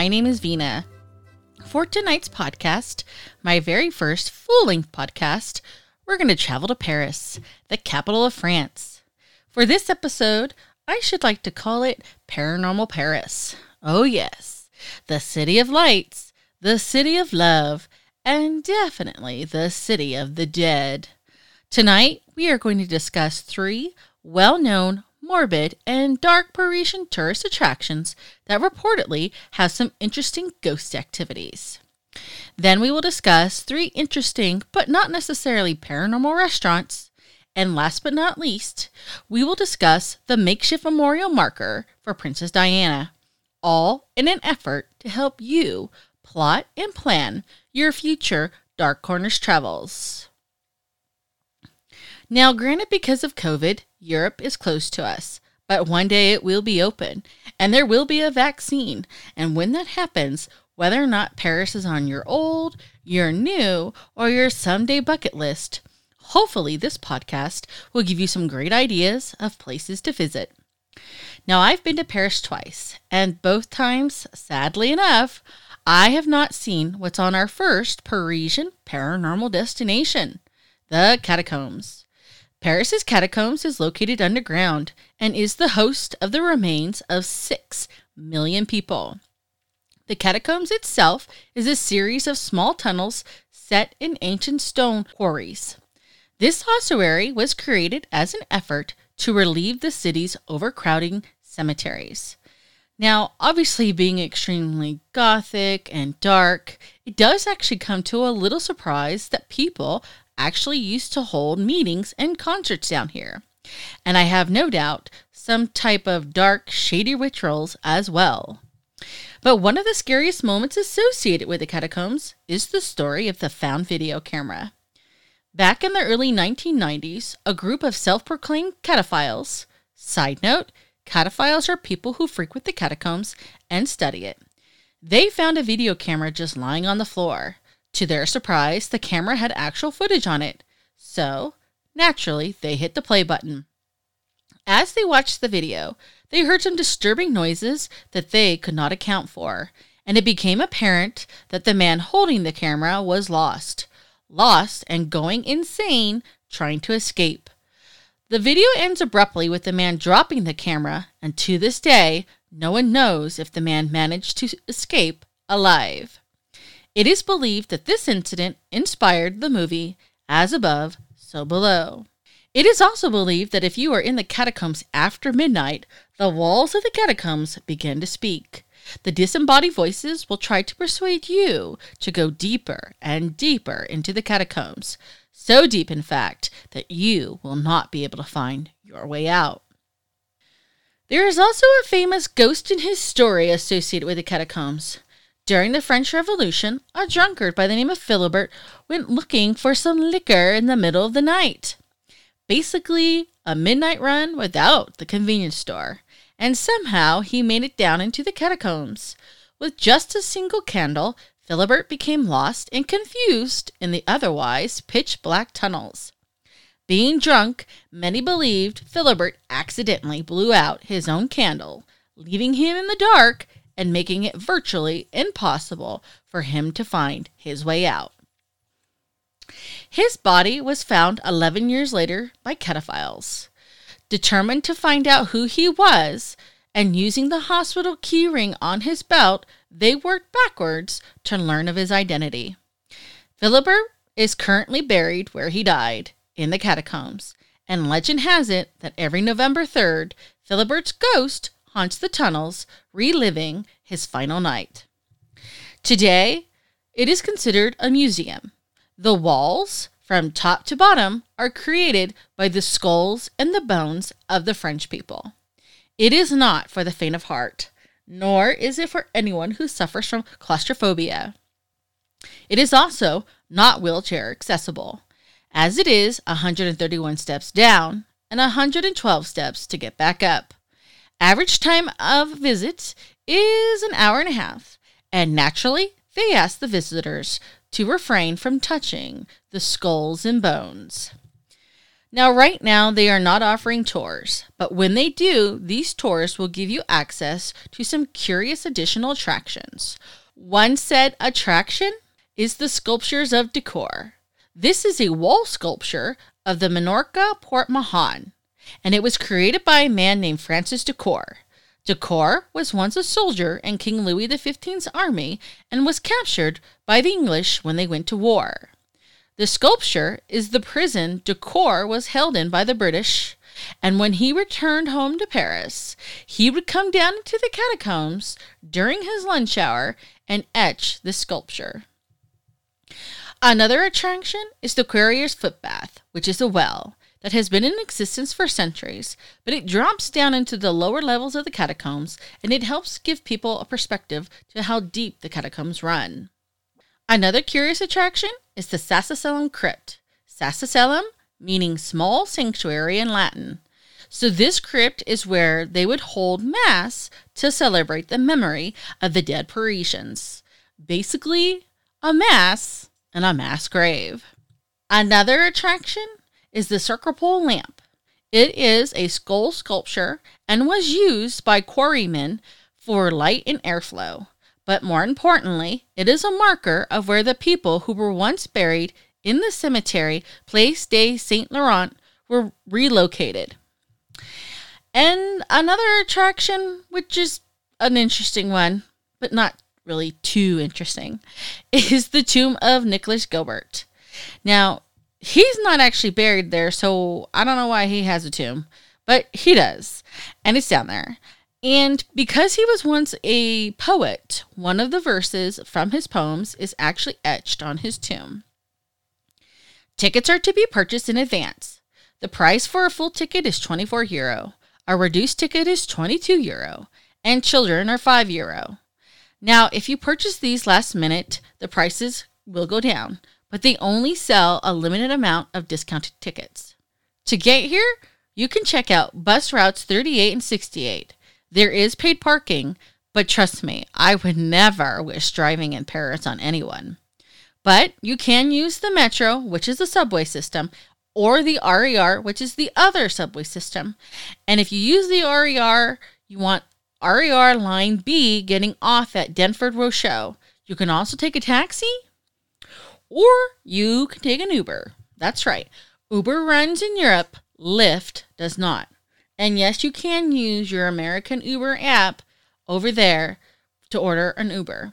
My name is Vina. For tonight's podcast, my very first full length podcast, we're going to travel to Paris, the capital of France. For this episode, I should like to call it Paranormal Paris. Oh, yes, the city of lights, the city of love, and definitely the city of the dead. Tonight, we are going to discuss three well known, morbid, and dark Parisian tourist attractions that reportedly have some interesting ghost activities. Then we will discuss three interesting, but not necessarily paranormal restaurants. And last but not least, we will discuss the makeshift memorial marker for Princess Diana, all in an effort to help you plot and plan your future Dark Corners travels. Now, granted, because of COVID, Europe is closed to us, but one day it will be open and there will be a vaccine. And when that happens, whether or not Paris is on your old, your new, or your someday bucket list, hopefully this podcast will give you some great ideas of places to visit. Now, I've been to Paris twice, and both times, sadly enough, I have not seen what's on our first Parisian paranormal destination the catacombs. Paris's catacombs is located underground and is the host of the remains of 6 million people. The catacombs itself is a series of small tunnels set in ancient stone quarries. This ossuary was created as an effort to relieve the city's overcrowding cemeteries. Now, obviously, being extremely gothic and dark, it does actually come to a little surprise that people actually used to hold meetings and concerts down here. And I have no doubt some type of dark, shady rituals as well. But one of the scariest moments associated with the catacombs is the story of the found video camera. Back in the early 1990s, a group of self proclaimed cataphiles, side note, cataphiles are people who frequent the catacombs and study it. They found a video camera just lying on the floor. To their surprise, the camera had actual footage on it. So, naturally, they hit the play button. As they watched the video, they heard some disturbing noises that they could not account for, and it became apparent that the man holding the camera was lost. Lost and going insane, trying to escape. The video ends abruptly with the man dropping the camera, and to this day, no one knows if the man managed to escape alive. It is believed that this incident inspired the movie As Above, So Below. It is also believed that if you are in the catacombs after midnight, the walls of the catacombs begin to speak. The disembodied voices will try to persuade you to go deeper and deeper into the catacombs, so deep, in fact, that you will not be able to find your way out. There is also a famous ghost in his story associated with the catacombs. During the French Revolution, a drunkard by the name of Philibert went looking for some liquor in the middle of the night. Basically, a midnight run without the convenience store, and somehow he made it down into the catacombs. With just a single candle, Philibert became lost and confused in the otherwise pitch black tunnels. Being drunk, many believed Philibert accidentally blew out his own candle, leaving him in the dark and making it virtually impossible for him to find his way out. His body was found 11 years later by cataphiles. Determined to find out who he was, and using the hospital keyring on his belt, they worked backwards to learn of his identity. Philibert is currently buried where he died, in the catacombs, and legend has it that every November 3rd, Philibert's ghost haunts the tunnels, reliving his final night. Today, it is considered a museum. The walls, from top to bottom, are created by the skulls and the bones of the French people. It is not for the faint of heart, nor is it for anyone who suffers from claustrophobia. It is also not wheelchair accessible, as it is 131 steps down and 112 steps to get back up. Average time of visit is an hour and a half, and naturally, they ask the visitors to refrain from touching the skulls and bones. Now, right now, they are not offering tours, but when they do, these tours will give you access to some curious additional attractions. One said attraction is the sculptures of Decour. This is a wall sculpture of the Menorca Port Mahon, and it was created by a man named Francis Decour. Decour was once a soldier in King Louis XV's army and was captured by the English when they went to war. The sculpture is the prison Decour was held in by the British, and when he returned home to Paris, he would come down into the catacombs during his lunch hour and etch the sculpture. Another attraction is the Quarrier's Footbath, which is a well that has been in existence for centuries, but it drops down into the lower levels of the catacombs and it helps give people a perspective to how deep the catacombs run. Another curious attraction is the Sacellum Crypt. Sacellum meaning small sanctuary in Latin. So this crypt is where they would hold mass to celebrate the memory of the dead Parisians. Basically, a mass and a mass grave. Another attraction is the Circropole lamp. It is a skull sculpture and was used by quarrymen for light and airflow. But more importantly, it is a marker of where the people who were once buried in the cemetery Place de Saint Laurent were relocated. And another attraction, which is an interesting one, but not really too interesting, is the tomb of Nicholas Gilbert. Now, he's not actually buried there, so I don't know why he has a tomb, but he does. And it's down there. And because he was once a poet, one of the verses from his poems is actually etched on his tomb. Tickets are to be purchased in advance. The price for a full ticket is 24 euro. A reduced ticket is 22 euro, and children are 5 euro. Now, if you purchase these last minute, the prices will go down, but they only sell a limited amount of discounted tickets. To get here, you can check out bus routes 38 and 68. There is paid parking, but trust me, I would never wish driving in Paris on anyone. But you can use the metro, which is the subway system, or the RER, which is the other subway system. And if you use the RER, you want RER line B getting off at Denfert-Rochereau. You can also take a taxi or you can take an Uber. That's right. Uber runs in Europe, Lyft does not. And yes, you can use your American Uber app over there to order an Uber.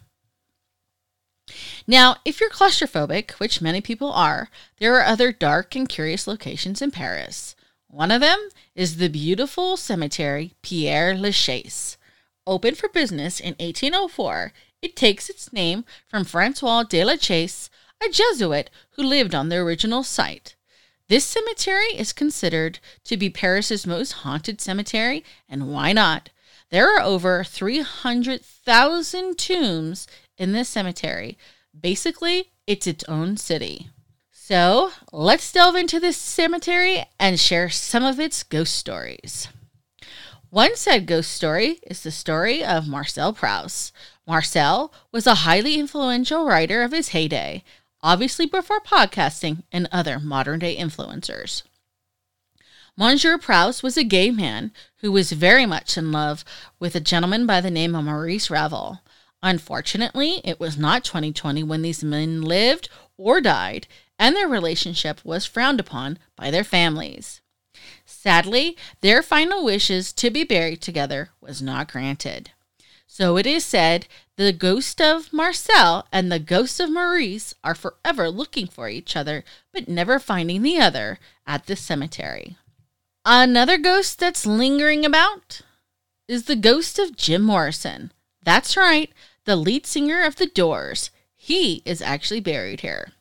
Now, if you're claustrophobic, which many people are, there are other dark and curious locations in Paris. One of them is the beautiful cemetery Père Lachaise. Opened for business in 1804, it takes its name from Francois de la Chaise, a Jesuit who lived on the original site. This cemetery is considered to be Paris's most haunted cemetery, and why not? There are over 300,000 tombs in this cemetery. Basically, it's its own city. So let's delve into this cemetery and share some of its ghost stories. One said ghost story is the story of Marcel Proust. Marcel was a highly influential writer of his heyday, obviously before podcasting and other modern day influencers. Monsieur Proust was a gay man who was very much in love with a gentleman by the name of Maurice Ravel. Unfortunately, it was not 2020 when these men lived or died, and their relationship was frowned upon by their families. Sadly, their final wishes to be buried together was not granted. So it is said the ghost of Marcel and the ghost of Maurice are forever looking for each other, but never finding the other at the cemetery. Another ghost that's lingering about is the ghost of Jim Morrison. That's right, the lead singer of The Doors. He is actually buried here.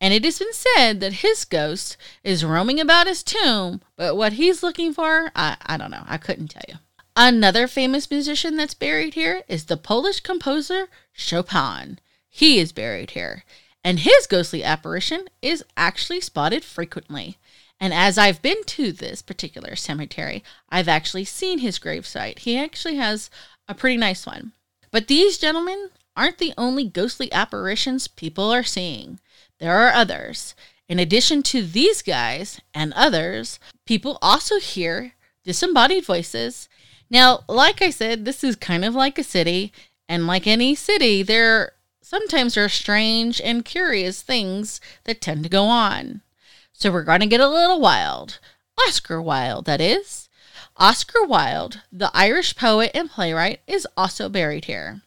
And it has been said that his ghost is roaming about his tomb, but what he's looking for, I, I don't know. I couldn't tell you. Another famous musician that's buried here is the Polish composer Chopin. He is buried here, and his ghostly apparition is actually spotted frequently. And as I've been to this particular cemetery, I've actually seen his gravesite. He actually has a pretty nice one. But these gentlemen aren't the only ghostly apparitions people are seeing. There are others. In addition to these guys and others, people also hear disembodied voices. Now, like I said, this is kind of like a city, and like any city, there sometimes there are strange and curious things that tend to go on. So we're going to get a little wild. Oscar Wilde, that is. Oscar Wilde, the Irish poet and playwright, is also buried here.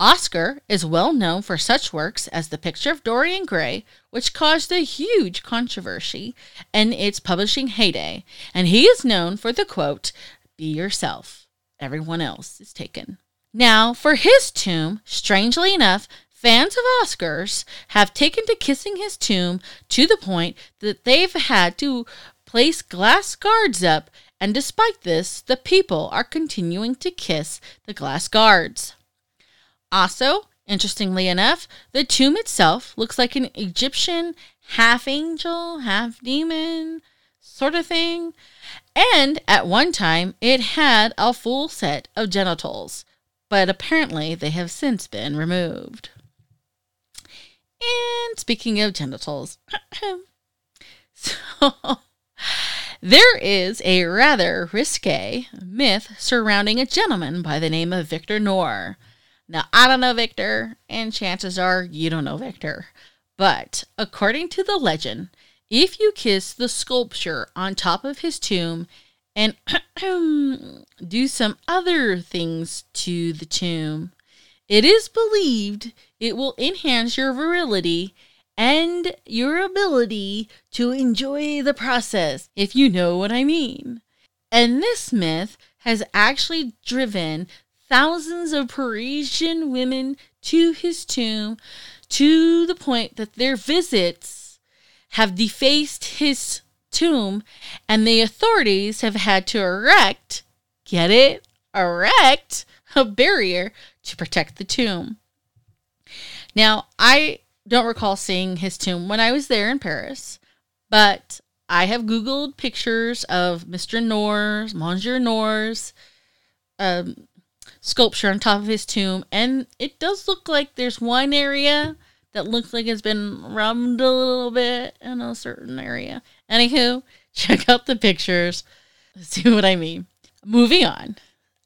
Oscar is well known for such works as The Picture of Dorian Gray, which caused a huge controversy in its publishing heyday, and he is known for the quote, Be yourself, everyone else is taken. Now, for his tomb, strangely enough, fans of Oscar's have taken to kissing his tomb to the point that they've had to place glass guards up, and despite this, the people are continuing to kiss the glass guards. Also, interestingly enough, the tomb itself looks like an Egyptian half angel, half demon sort of thing. And at one time, it had a full set of genitals, but apparently they have since been removed. And speaking of genitals, so there is a rather risque myth surrounding a gentleman by the name of Victor Noir now, I don't know Victor, and chances are you don't know Victor. But according to the legend, if you kiss the sculpture on top of his tomb and do some other things to the tomb, it is believed it will enhance your virility and your ability to enjoy the process, if you know what I mean. And this myth has actually driven thousands of Parisian women to his tomb to the point that their visits have defaced his tomb and the authorities have had to erect, get it? Erect a barrier to protect the tomb. Now, I don't recall seeing his tomb when I was there in Paris, but I have Googled pictures of Mr. Noir's, Monsieur Noir's um, sculpture on top of his tomb, and it does look like there's one area that looks like it's been rubbed a little bit in a certain area. Anywho, check out the pictures, see what I mean. Moving on.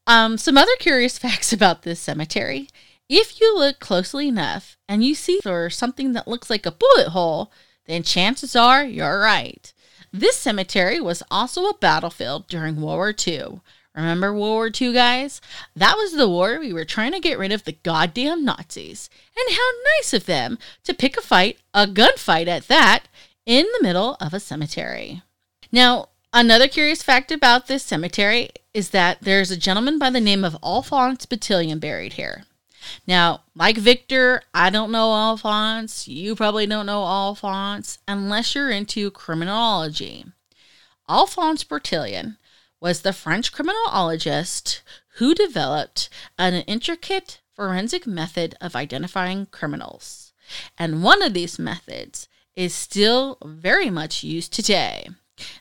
Um, some other curious facts about this cemetery. If you look closely enough and you see there's something that looks like a bullet hole, then chances are you're right. This cemetery was also a battlefield during World War II, Remember World War II, guys? That was the war we were trying to get rid of the goddamn Nazis. And how nice of them to pick a fight, a gunfight at that, in the middle of a cemetery. Now, another curious fact about this cemetery is that there's a gentleman by the name of Alphonse Bertillon buried here. Now, like Victor, I don't know Alphonse. You probably don't know Alphonse unless you're into criminology. Alphonse Bertillon was the French criminologist who developed an intricate forensic method of identifying criminals. And one of these methods is still very much used today.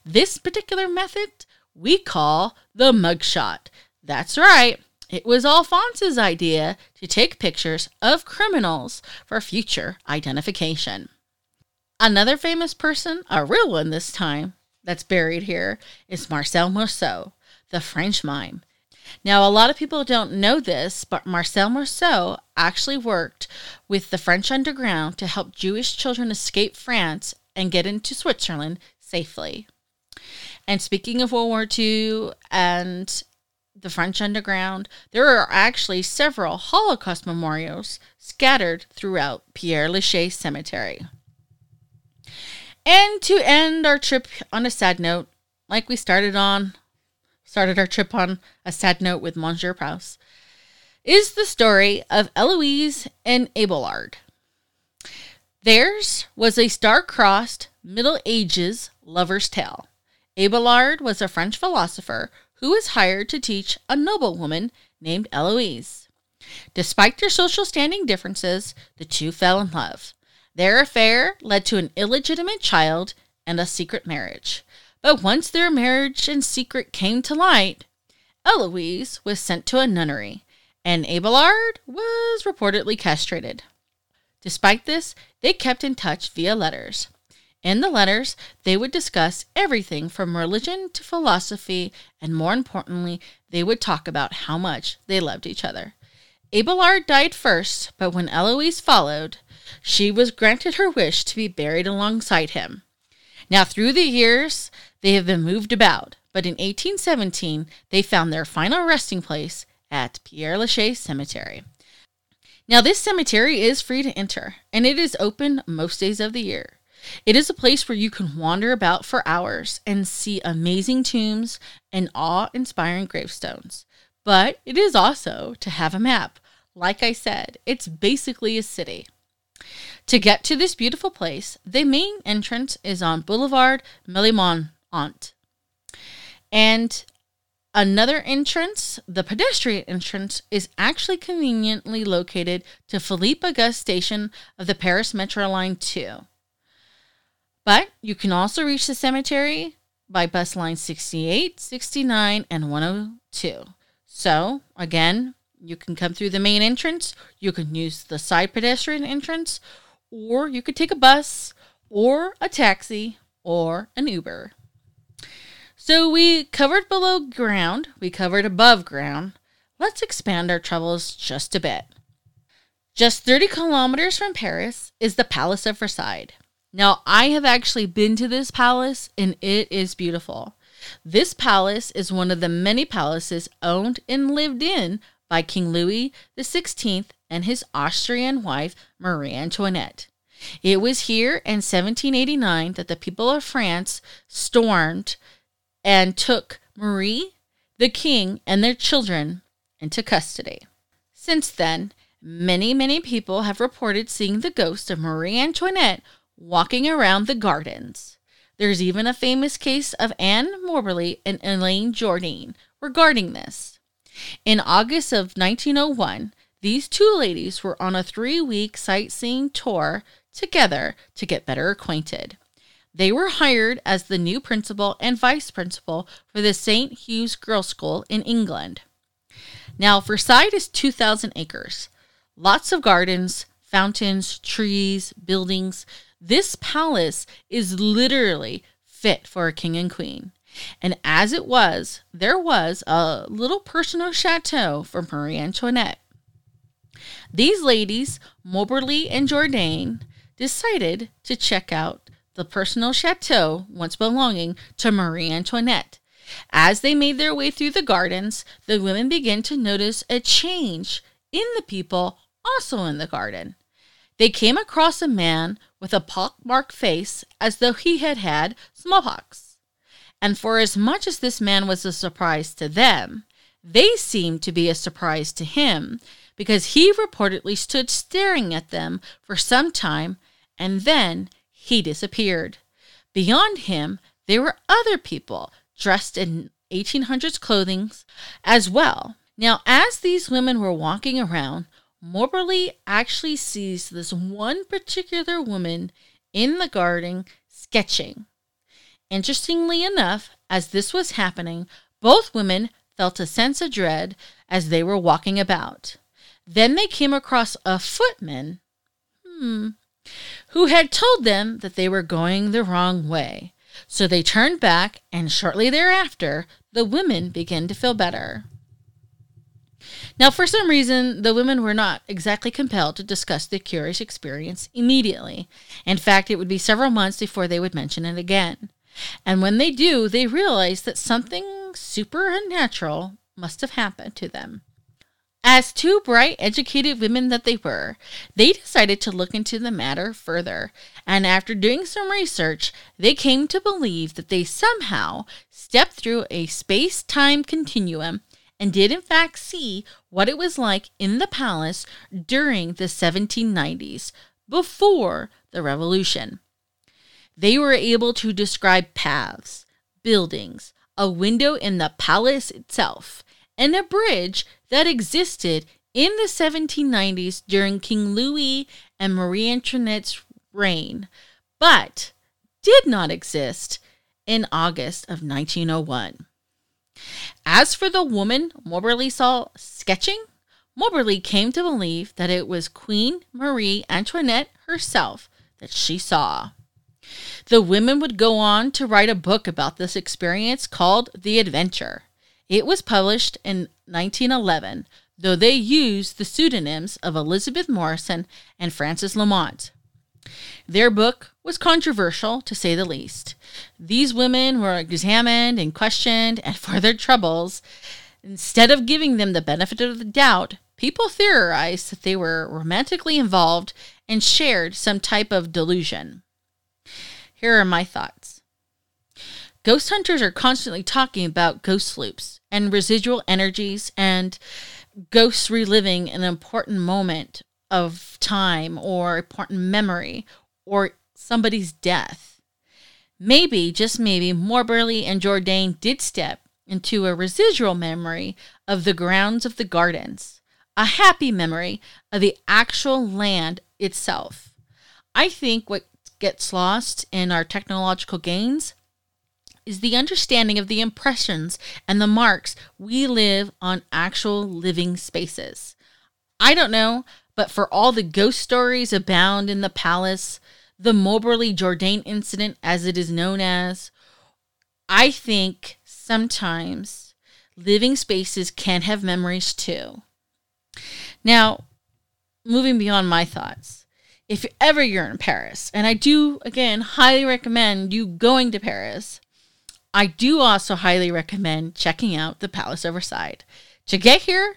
This particular method we call the mugshot. That's right. It was Alphonse's idea to take pictures of criminals for future identification. Another famous person, a real one this time, that's buried here is Marcel Marceau, the French mime. Now, a lot of people don't know this, but Marcel Marceau actually worked with the French underground to help Jewish children escape France and get into Switzerland safely. And speaking of World War II and the French underground, there are actually several Holocaust memorials scattered throughout Pierre Lachaise Cemetery. And to end our trip on a sad note, like we started on, started our trip on a sad note with Monsieur Proust. is the story of Eloise and Abelard. Theirs was a star-crossed Middle Ages lover's tale. Abelard was a French philosopher who was hired to teach a noblewoman named Eloise. Despite their social standing differences, the two fell in love. Their affair led to an illegitimate child and a secret marriage. But once their marriage and secret came to light, Eloise was sent to a nunnery, and Abelard was reportedly castrated. Despite this, they kept in touch via letters. In the letters, they would discuss everything from religion to philosophy, and more importantly, they would talk about how much they loved each other. Abelard died first, but when Eloise followed, she was granted her wish to be buried alongside him. Now, through the years, they have been moved about, but in 1817, they found their final resting place at Pierre Lachaise Cemetery. Now, this cemetery is free to enter, and it is open most days of the year. It is a place where you can wander about for hours and see amazing tombs and awe inspiring gravestones. But it is also to have a map. Like I said, it's basically a city. To get to this beautiful place, the main entrance is on Boulevard Ménilmontant. And Another entrance, the pedestrian entrance, is actually conveniently located to Philippe Auguste station of the Paris Metro Line 2. But you can also reach the cemetery by bus line 68, 69, and 102. So, again, you can come through the main entrance, you can use the side pedestrian entrance, or you could take a bus, or a taxi, or an Uber. So we covered below ground, we covered above ground. Let's expand our travels just a bit. Just 30 kilometers from Paris is the Palace of Versailles. Now, I have actually been to this palace and it is beautiful. This palace is one of the many palaces owned and lived in by King Louis XVI and his Austrian wife, Marie Antoinette. It was here in 1789 that the people of France stormed and took Marie, the king, and their children into custody. Since then, many, many people have reported seeing the ghost of Marie Antoinette walking around the gardens. There's even a famous case of Anne Moberly and Elaine Jourdain regarding this. In August of 1901, these two ladies were on a three week sightseeing tour together to get better acquainted. They were hired as the new principal and vice principal for the St. Hugh's Girls' School in England. Now, Versailles is 2,000 acres, lots of gardens, fountains, trees, buildings. This palace is literally fit for a king and queen. And as it was, there was a little personal chateau for Marie Antoinette. These ladies, Moberly and Jourdain, decided to check out the personal chateau once belonging to Marie Antoinette. As they made their way through the gardens, the women began to notice a change in the people also in the garden. They came across a man with a pockmarked face as though he had had smallpox. And for as much as this man was a surprise to them, they seemed to be a surprise to him because he reportedly stood staring at them for some time and then he disappeared. Beyond him, there were other people dressed in 1800s clothing as well. Now, as these women were walking around, Moberly actually sees this one particular woman in the garden sketching. Interestingly enough, as this was happening, both women felt a sense of dread as they were walking about. Then they came across a footman. Hmm, who had told them that they were going the wrong way. So they turned back, and shortly thereafter, the women began to feel better. Now, for some reason, the women were not exactly compelled to discuss the curious experience immediately. In fact, it would be several months before they would mention it again. And when they do, they realize that something supernatural must have happened to them. As two bright, educated women that they were, they decided to look into the matter further, and after doing some research, they came to believe that they somehow stepped through a space time continuum and did in fact see what it was like in the palace during the 1790s, before the revolution. They were able to describe paths, buildings, a window in the palace itself, and a bridge that existed in the 1790s during King Louis and Marie Antoinette's reign, but did not exist in August of 1901. As for the woman Moberly saw sketching, Moberly came to believe that it was Queen Marie Antoinette herself that she saw. The women would go on to write a book about this experience called The Adventure. It was published in 1911, though they used the pseudonyms of Elizabeth Morrison and Frances Lamont. Their book was controversial, to say the least. These women were examined and questioned, and for their troubles, instead of giving them the benefit of the doubt, people theorized that they were romantically involved and shared some type of delusion. Here are my thoughts. Ghost hunters are constantly talking about ghost loops and residual energies and ghosts reliving an important moment of time or important memory or somebody's death. Maybe, just maybe, Moberly and Jourdain did step into a residual memory of the grounds of the gardens, a happy memory of the actual land itself. I think what gets lost in our technological gains is the understanding of the impressions and the marks we live on actual living spaces. I don't know, but for all the ghost stories abound in the palace, the Moberly Jourdain incident, as it is known as, I think sometimes living spaces can have memories too. Now, moving beyond my thoughts, if ever you're in Paris, and I do again highly recommend you going to Paris, I do also highly recommend checking out the Palace of Versailles. To get here,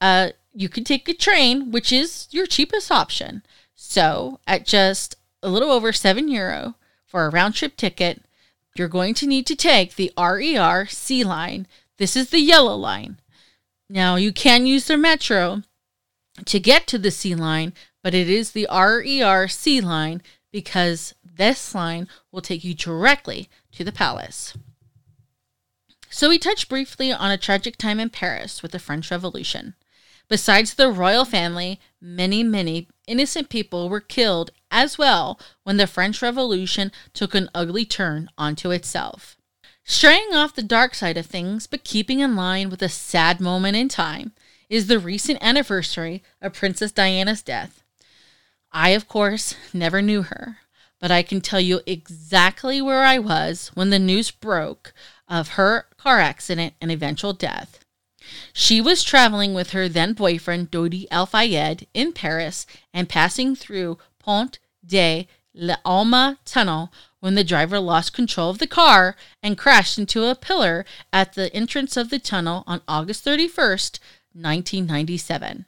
uh, you can take a train, which is your cheapest option. So, at just a little over seven euro for a round trip ticket, you're going to need to take the RER C line. This is the yellow line. Now, you can use the metro to get to the C line, but it is the RER C line because this line will take you directly to the palace. So we touch briefly on a tragic time in Paris with the French Revolution. Besides the royal family, many, many innocent people were killed as well when the French Revolution took an ugly turn onto itself. Straying off the dark side of things, but keeping in line with a sad moment in time, is the recent anniversary of Princess Diana's death. I, of course, never knew her, but I can tell you exactly where I was when the news broke of her car accident and eventual death. She was traveling with her then boyfriend, Dodi Al Fayed, in Paris and passing through Pont de l'Alma tunnel when the driver lost control of the car and crashed into a pillar at the entrance of the tunnel on August 31st, 1997.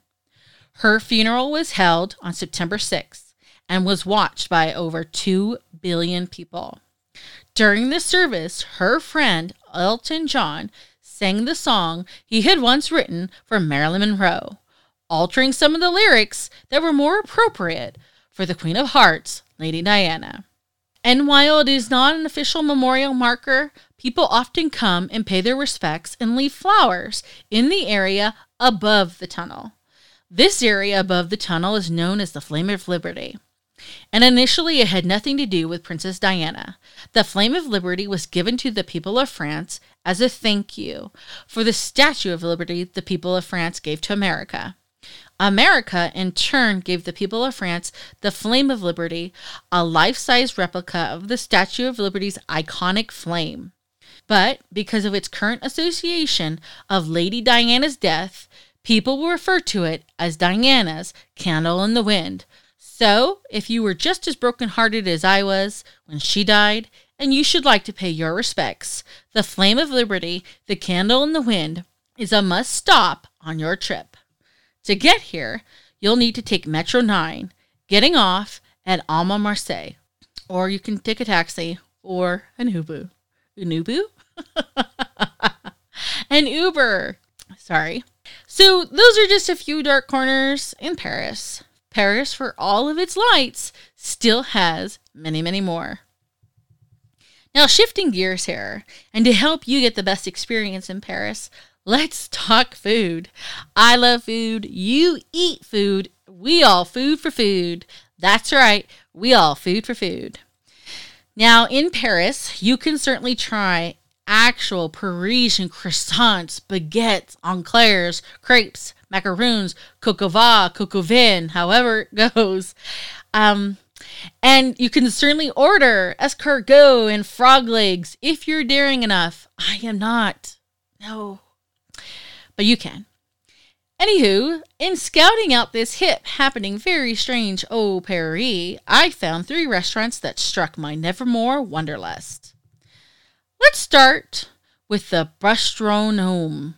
Her funeral was held on September 6th and was watched by over 2 billion people. During the service, her friend Elton John sang the song he had once written for Marilyn Monroe, altering some of the lyrics that were more appropriate for the Queen of Hearts, Lady Diana. And while it is not an official memorial marker, people often come and pay their respects and leave flowers in the area above the tunnel. This area above the tunnel is known as the Flame of Liberty. And initially, it had nothing to do with Princess Diana. The Flame of Liberty was given to the people of France as a thank you for the Statue of Liberty the people of France gave to America. America, in turn, gave the people of France the Flame of Liberty, a life size replica of the Statue of Liberty's iconic flame. But because of its current association of Lady Diana's death, People will refer to it as Diana's candle in the wind. So, if you were just as broken-hearted as I was when she died, and you should like to pay your respects, the Flame of Liberty, the candle in the wind, is a must stop on your trip. To get here, you'll need to take Metro 9, getting off at Alma Marceau, or you can take a taxi or an Uber. An Uber? an Uber. Sorry. So, those are just a few dark corners in Paris. Paris, for all of its lights, still has many, many more. Now, shifting gears here, and to help you get the best experience in Paris, let's talk food. I love food. You eat food. We all food for food. That's right. We all food for food. Now, in Paris, you can certainly try actual Parisian croissants, baguettes, eclairs, crepes, macaroons, coq au vin, coq au vin, however it goes. Um, and you can certainly order escargot and frog legs if you're daring enough. I am not. No. But you can. Anywho, in scouting out this hip, happening, very strange Au Paris, I found three restaurants that struck my nevermore wanderlust. Let's start with the Bustronome.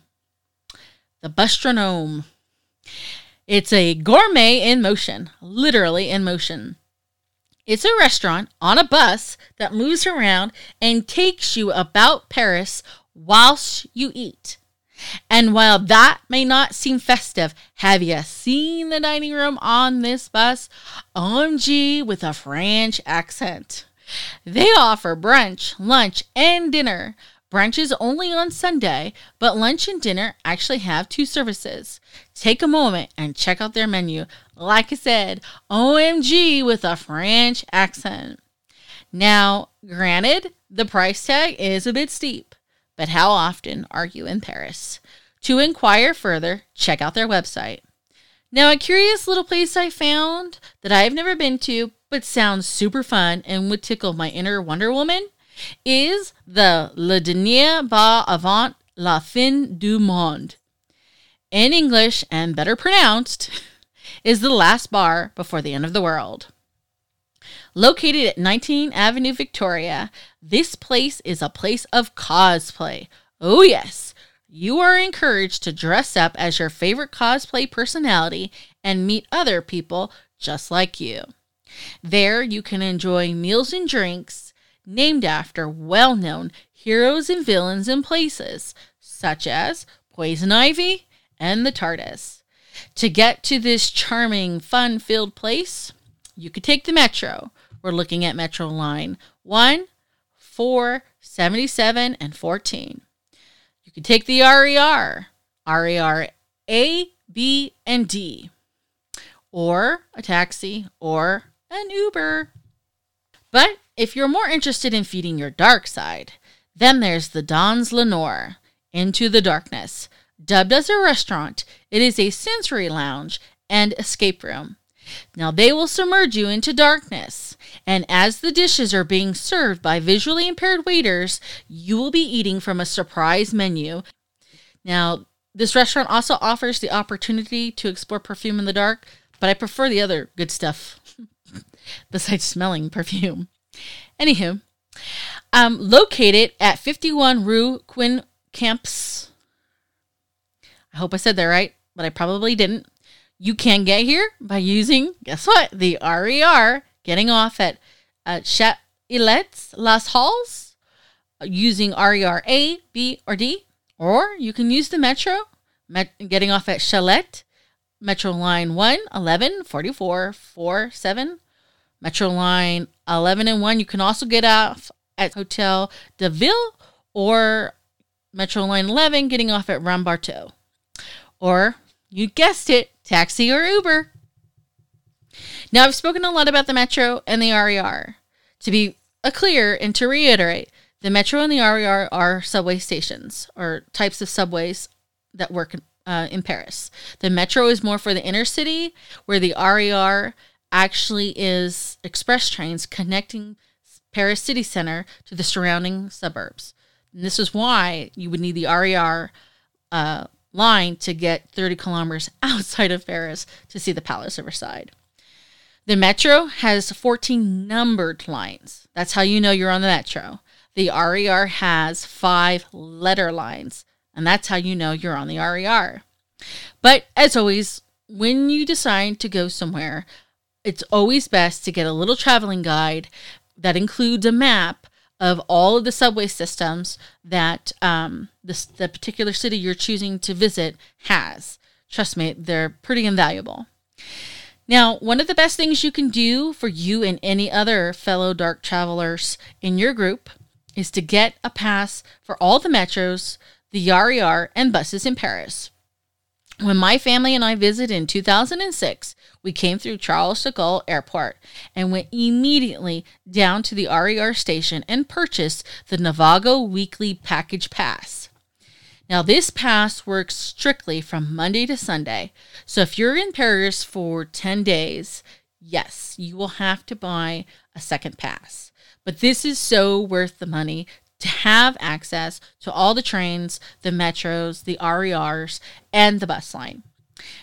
The Bustronome. It's a gourmet in motion, literally in motion. It's a restaurant on a bus that moves around and takes you about Paris whilst you eat. And while that may not seem festive, have you seen the dining room on this bus? OMG with a French accent. They offer brunch, lunch, and dinner. Brunch is only on Sunday, but lunch and dinner actually have two services. Take a moment and check out their menu. Like I said, OMG with a French accent. Now, granted, the price tag is a bit steep, but how often are you in Paris? To inquire further, check out their website. Now, a curious little place I found that I've never been to, but sounds super fun and would tickle my inner Wonder Woman, is the Le Dernier Bar Avant la Fin du Monde. In English, and better pronounced, is the last bar before the end of the world. Located at 19 Avenue Victoria, this place is a place of cosplay. Oh, yes. You are encouraged to dress up as your favorite cosplay personality and meet other people just like you. There, you can enjoy meals and drinks named after well known heroes and villains and places, such as Poison Ivy and the TARDIS. To get to this charming, fun filled place, you could take the Metro. We're looking at Metro Line 1, 4, 77, and 14. You could take the RER, RER A, B, and D, or a taxi, or an Uber. But if you're more interested in feeding your dark side, then there's the Dans le Noir, Into the Darkness. Dubbed as a restaurant, it is a sensory lounge and escape room. Now they will submerge you into darkness, and as the dishes are being served by visually impaired waiters, you will be eating from a surprise menu. Now, this restaurant also offers the opportunity to explore perfume in the dark, but I prefer the other good stuff besides smelling perfume. Anywho, um, located at 51 Rue Quin Camps. I hope I said that right, but I probably didn't. You can get here by using, guess what, the RER, getting off at uh, Châtelet Les Halles, using RER A, B, or D, or you can use the Metro, met- getting off at Chalet, Metro Line 1, 11, 44, 4, 7, Metro Line 11 and 1. You can also get off at Hotel de Ville or Metro Line 11, getting off at Rambuteau. Or, you guessed it, taxi or Uber. Now, I've spoken a lot about the Metro and the RER. To be a clear and to reiterate, the Metro and the RER are subway stations or types of subways that work uh, in Paris. The Metro is more for the inner city, where the RER actually is express trains connecting Paris city center to the surrounding suburbs. And this is why you would need the RER uh, line to get 30 kilometers outside of Paris to see the Palace of Versailles. The metro has 14 numbered lines. That's how you know you're on the metro. The RER has five letter lines, and that's how you know you're on the RER. But as always, when you decide to go somewhere, it's always best to get a little traveling guide that includes a map of all of the subway systems that um, the, the particular city you're choosing to visit has. Trust me, they're pretty invaluable. Now, one of the best things you can do for you and any other fellow dark travelers in your group is to get a pass for all the metros, the RER, and buses in Paris. When my family and I visited in 2006, we came through Charles de Gaulle Airport and went immediately down to the RER station and purchased the Navigo Weekly Package Pass. Now, this pass works strictly from Monday to Sunday. So, if you're in Paris for 10 days, yes, you will have to buy a second pass. But this is so worth the money to have access to all the trains, the metros, the RERs, and the bus line.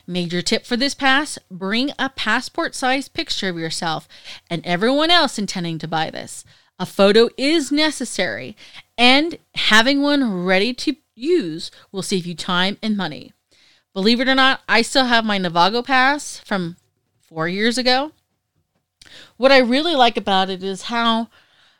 Major tip for this pass bring a passport sized picture of yourself and everyone else intending to buy this. A photo is necessary, and having one ready to use will save you time and money. Believe it or not, I still have my Navigo pass from four years ago. What I really like about it is how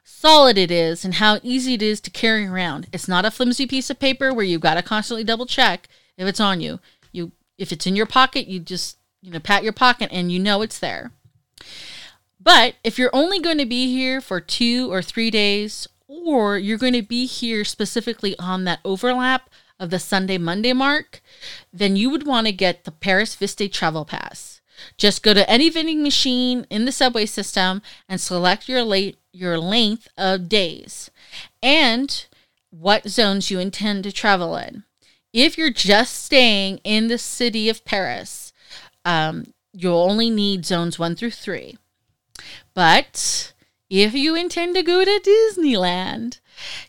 solid it is and how easy it is to carry around. It's not a flimsy piece of paper where you've got to constantly double check if it's on you. You if it's in your pocket, you just, you know, pat your pocket and you know it's there. But if you're only going to be here for 2 or 3 days or you're going to be here specifically on that overlap of the Sunday Monday mark, then you would want to get the Paris Visite Travel Pass. Just go to any vending machine in the subway system and select your late your length of days and what zones you intend to travel in. If you're just staying in the city of Paris, um, you'll only need zones one through three. But if you intend to go to Disneyland,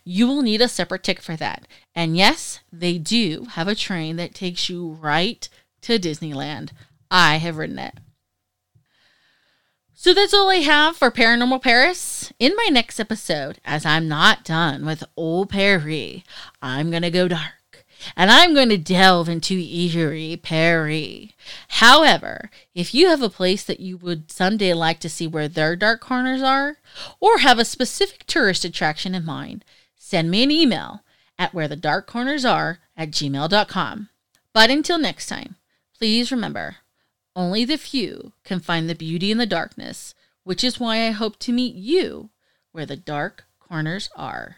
you will need a separate ticket for that. And yes, they do have a train that takes you right to Disneyland. I have written it. So that's all I have for Paranormal Paris. In my next episode, as I'm not done with Old Paris, I'm going to go dark and I'm going to delve into Eerie Paris. However, if you have a place that you would someday like to see where their dark corners are, or have a specific tourist attraction in mind, send me an email at where the dark corners are at gmail.com. But until next time, please remember only the few can find the beauty in the darkness, which is why I hope to meet you where the dark corners are.